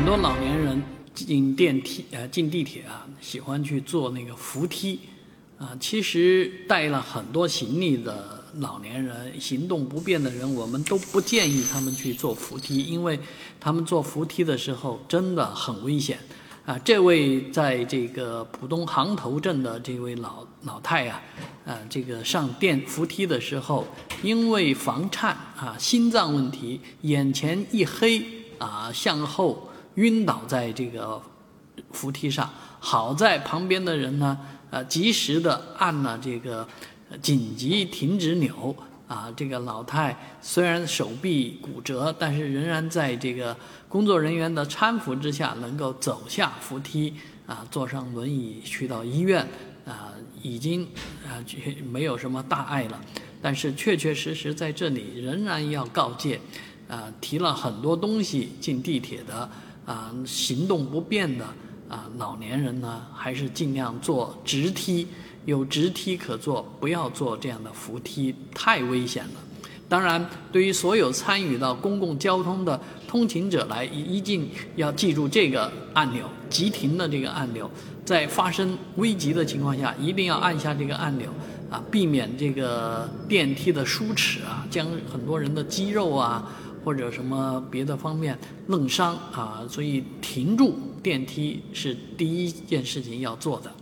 很多老年人进电梯呃进地铁啊，喜欢去坐那个扶梯啊。其实带了很多行李的老年人、行动不便的人，我们都不建议他们去坐扶梯，因为他们坐扶梯的时候真的很危险啊。这位在这个浦东航头镇的这位老老太呀，啊，这个上电扶梯的时候，因为房颤啊，心脏问题，眼前一黑啊，向后。晕倒在这个扶梯上，好在旁边的人呢，呃，及时的按了这个紧急停止钮，啊，这个老太虽然手臂骨折，但是仍然在这个工作人员的搀扶之下，能够走下扶梯，啊，坐上轮椅去到医院，啊，已经啊没有什么大碍了，但是确确实实在这里仍然要告诫，啊，提了很多东西进地铁的。啊，行动不便的啊，老年人呢，还是尽量坐直梯，有直梯可坐，不要坐这样的扶梯，太危险了。当然，对于所有参与到公共交通的通勤者来，一定要记住这个按钮，急停的这个按钮，在发生危急的情况下，一定要按下这个按钮，啊，避免这个电梯的疏齿啊，将很多人的肌肉啊。或者什么别的方面弄伤啊，所以停住电梯是第一件事情要做的。